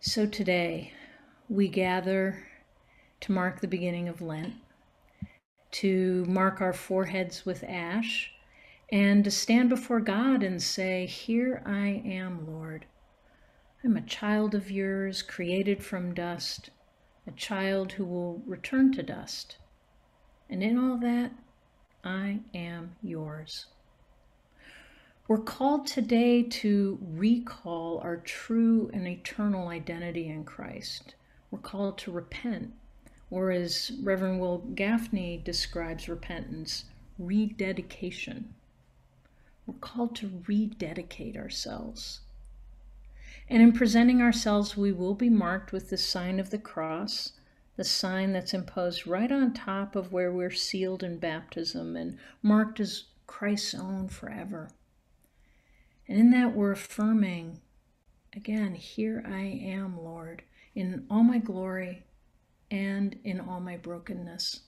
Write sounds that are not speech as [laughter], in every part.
So today we gather to mark the beginning of Lent, to mark our foreheads with ash, and to stand before God and say, Here I am, Lord. I'm a child of yours, created from dust, a child who will return to dust. And in all that, I am yours. We're called today to recall our true and eternal identity in Christ. We're called to repent, or as Reverend Wil Gafney describes repentance, rededication. We're called to rededicate ourselves. And in presenting ourselves, we will be marked with the sign of the cross, the sign that's imposed right on top of where we're sealed in baptism and marked as Christ's own forever. And in that, we're affirming again, here I am, Lord, in all my glory and in all my brokenness.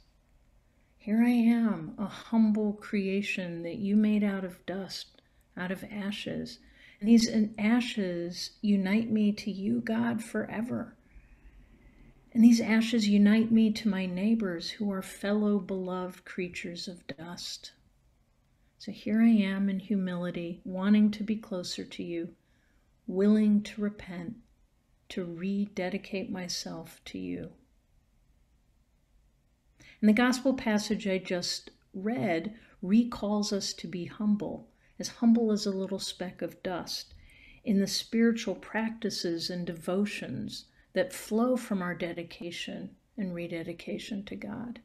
Here I am, a humble creation that you made out of dust, out of ashes. And these ashes unite me to you, God, forever. And these ashes unite me to my neighbors who are fellow beloved creatures of dust. So here I am in humility, wanting to be closer to you, willing to repent, to rededicate myself to you. And the gospel passage I just read recalls us to be humble, as humble as a little speck of dust, in the spiritual practices and devotions that flow from our dedication and rededication to God.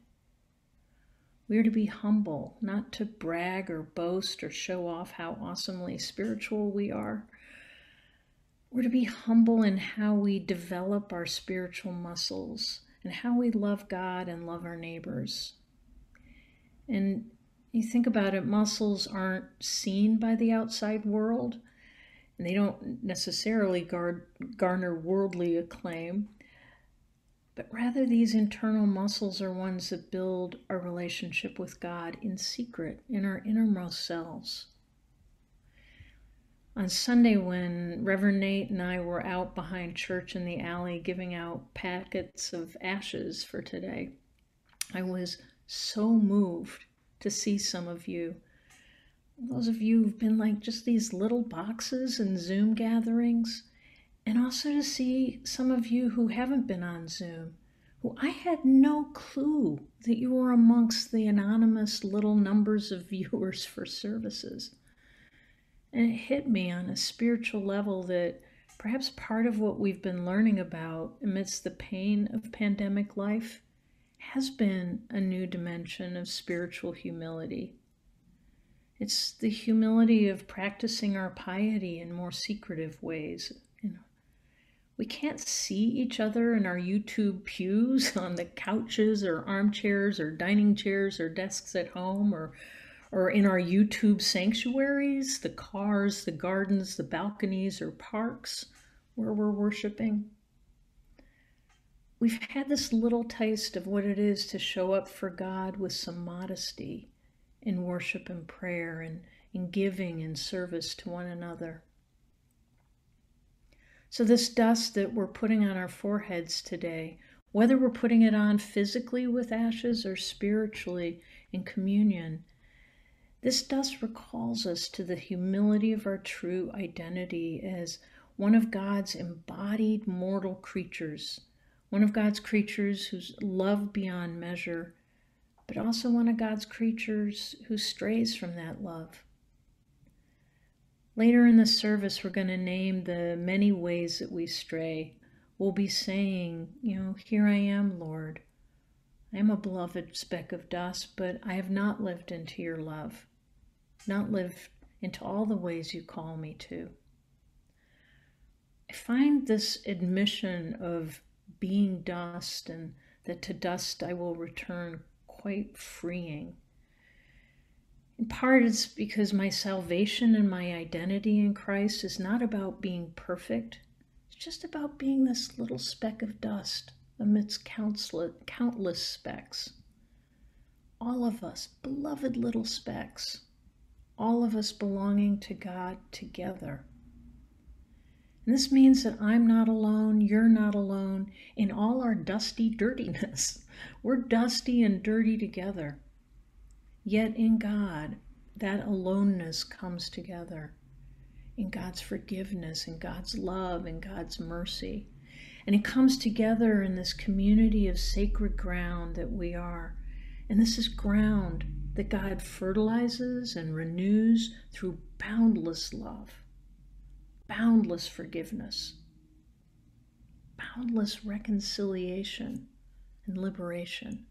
We are to be humble, not to brag or boast or show off how awesomely spiritual we are. We're to be humble in how we develop our spiritual muscles and how we love God and love our neighbors. And you think about it, muscles aren't seen by the outside world, and they don't necessarily guard, garner worldly acclaim but rather these internal muscles are ones that build our relationship with God in secret, in our innermost selves. On Sunday, when Reverend Nate and I were out behind church in the alley giving out packets of ashes for today, I was so moved to see some of you. Those of you who've been like just these little boxes and Zoom gatherings and also to see some of you who haven't been on Zoom, who I had no clue that you were amongst the anonymous little numbers of [laughs] viewers for services. And it hit me on a spiritual level that perhaps part of what we've been learning about amidst the pain of pandemic life has been a new dimension of spiritual humility. It's the humility of practicing our piety in more secretive ways, we can't see each other in our YouTube pews [laughs] on the couches or armchairs or dining chairs or desks at home or or in our YouTube sanctuaries, the cars, the gardens, the balconies or parks where we're worshiping. We've had this little taste of what it is to show up for God with some modesty in worship and prayer and in giving and service to one another. So, this dust that we're putting on our foreheads today, whether we're putting it on physically with ashes or spiritually in communion, this dust recalls us to the humility of our true identity as one of God's embodied mortal creatures, one of God's creatures who's loved beyond measure, but also one of God's creatures who strays from that love. Later in the service, we're going to name the many ways that we stray. We'll be saying, you know, here I am, Lord. I am a beloved speck of dust, but I have not lived into your love, not lived into all the ways you call me to. I find this admission of being dust and that to dust I will return quite freeing. In part, it's because my salvation and my identity in Christ is not about being perfect. It's just about being this little speck of dust amidst countless, specks. All of us, beloved little specks, all of us belonging to God together. And this means that I'm not alone, you're not alone in all our dusty dirtiness. [laughs] We're dusty and dirty together. Yet in God, that aloneness comes together in God's forgiveness, in God's love, in God's mercy. And it comes together in this community of sacred ground that we are. And this is ground that God fertilizes and renews through boundless love, boundless forgiveness, boundless reconciliation and liberation.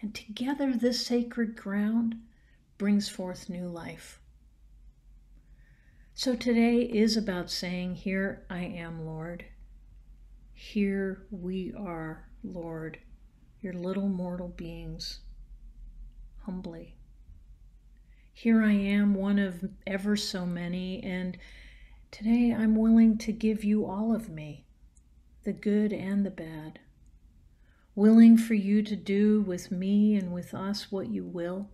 And together, this sacred ground brings forth new life. So today is about saying, Here I am, Lord. Here we are, Lord, your little mortal beings, humbly. Here I am, one of ever so many, and today I'm willing to give you all of me, the good and the bad. Willing for you to do with me and with us what you will,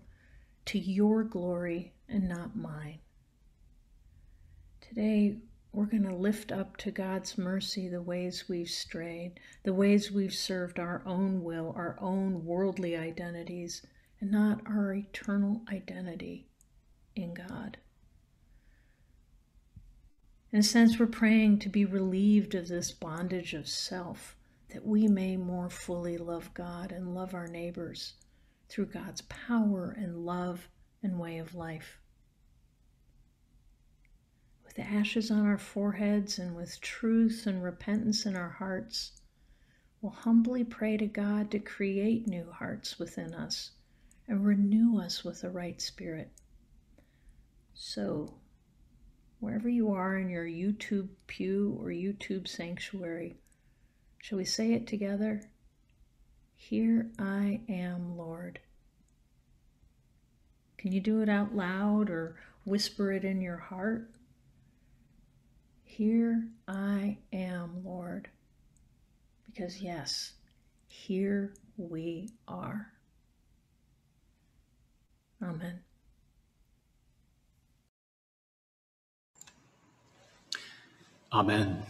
to your glory and not mine. Today, we're going to lift up to God's mercy the ways we've strayed, the ways we've served our own will, our own worldly identities, and not our eternal identity in God. In a sense, we're praying to be relieved of this bondage of self, that we may more fully love God and love our neighbors through God's power and love and way of life with ashes on our foreheads and with truth and repentance in our hearts, we'll humbly pray to God to create new hearts within us and renew us with the right spirit. So, wherever you are in your YouTube pew or YouTube sanctuary, shall we say it together? Here I am, Lord. Can you do it out loud or whisper it in your heart? Here I am, Lord. Because, yes, here we are. Amen. Amen.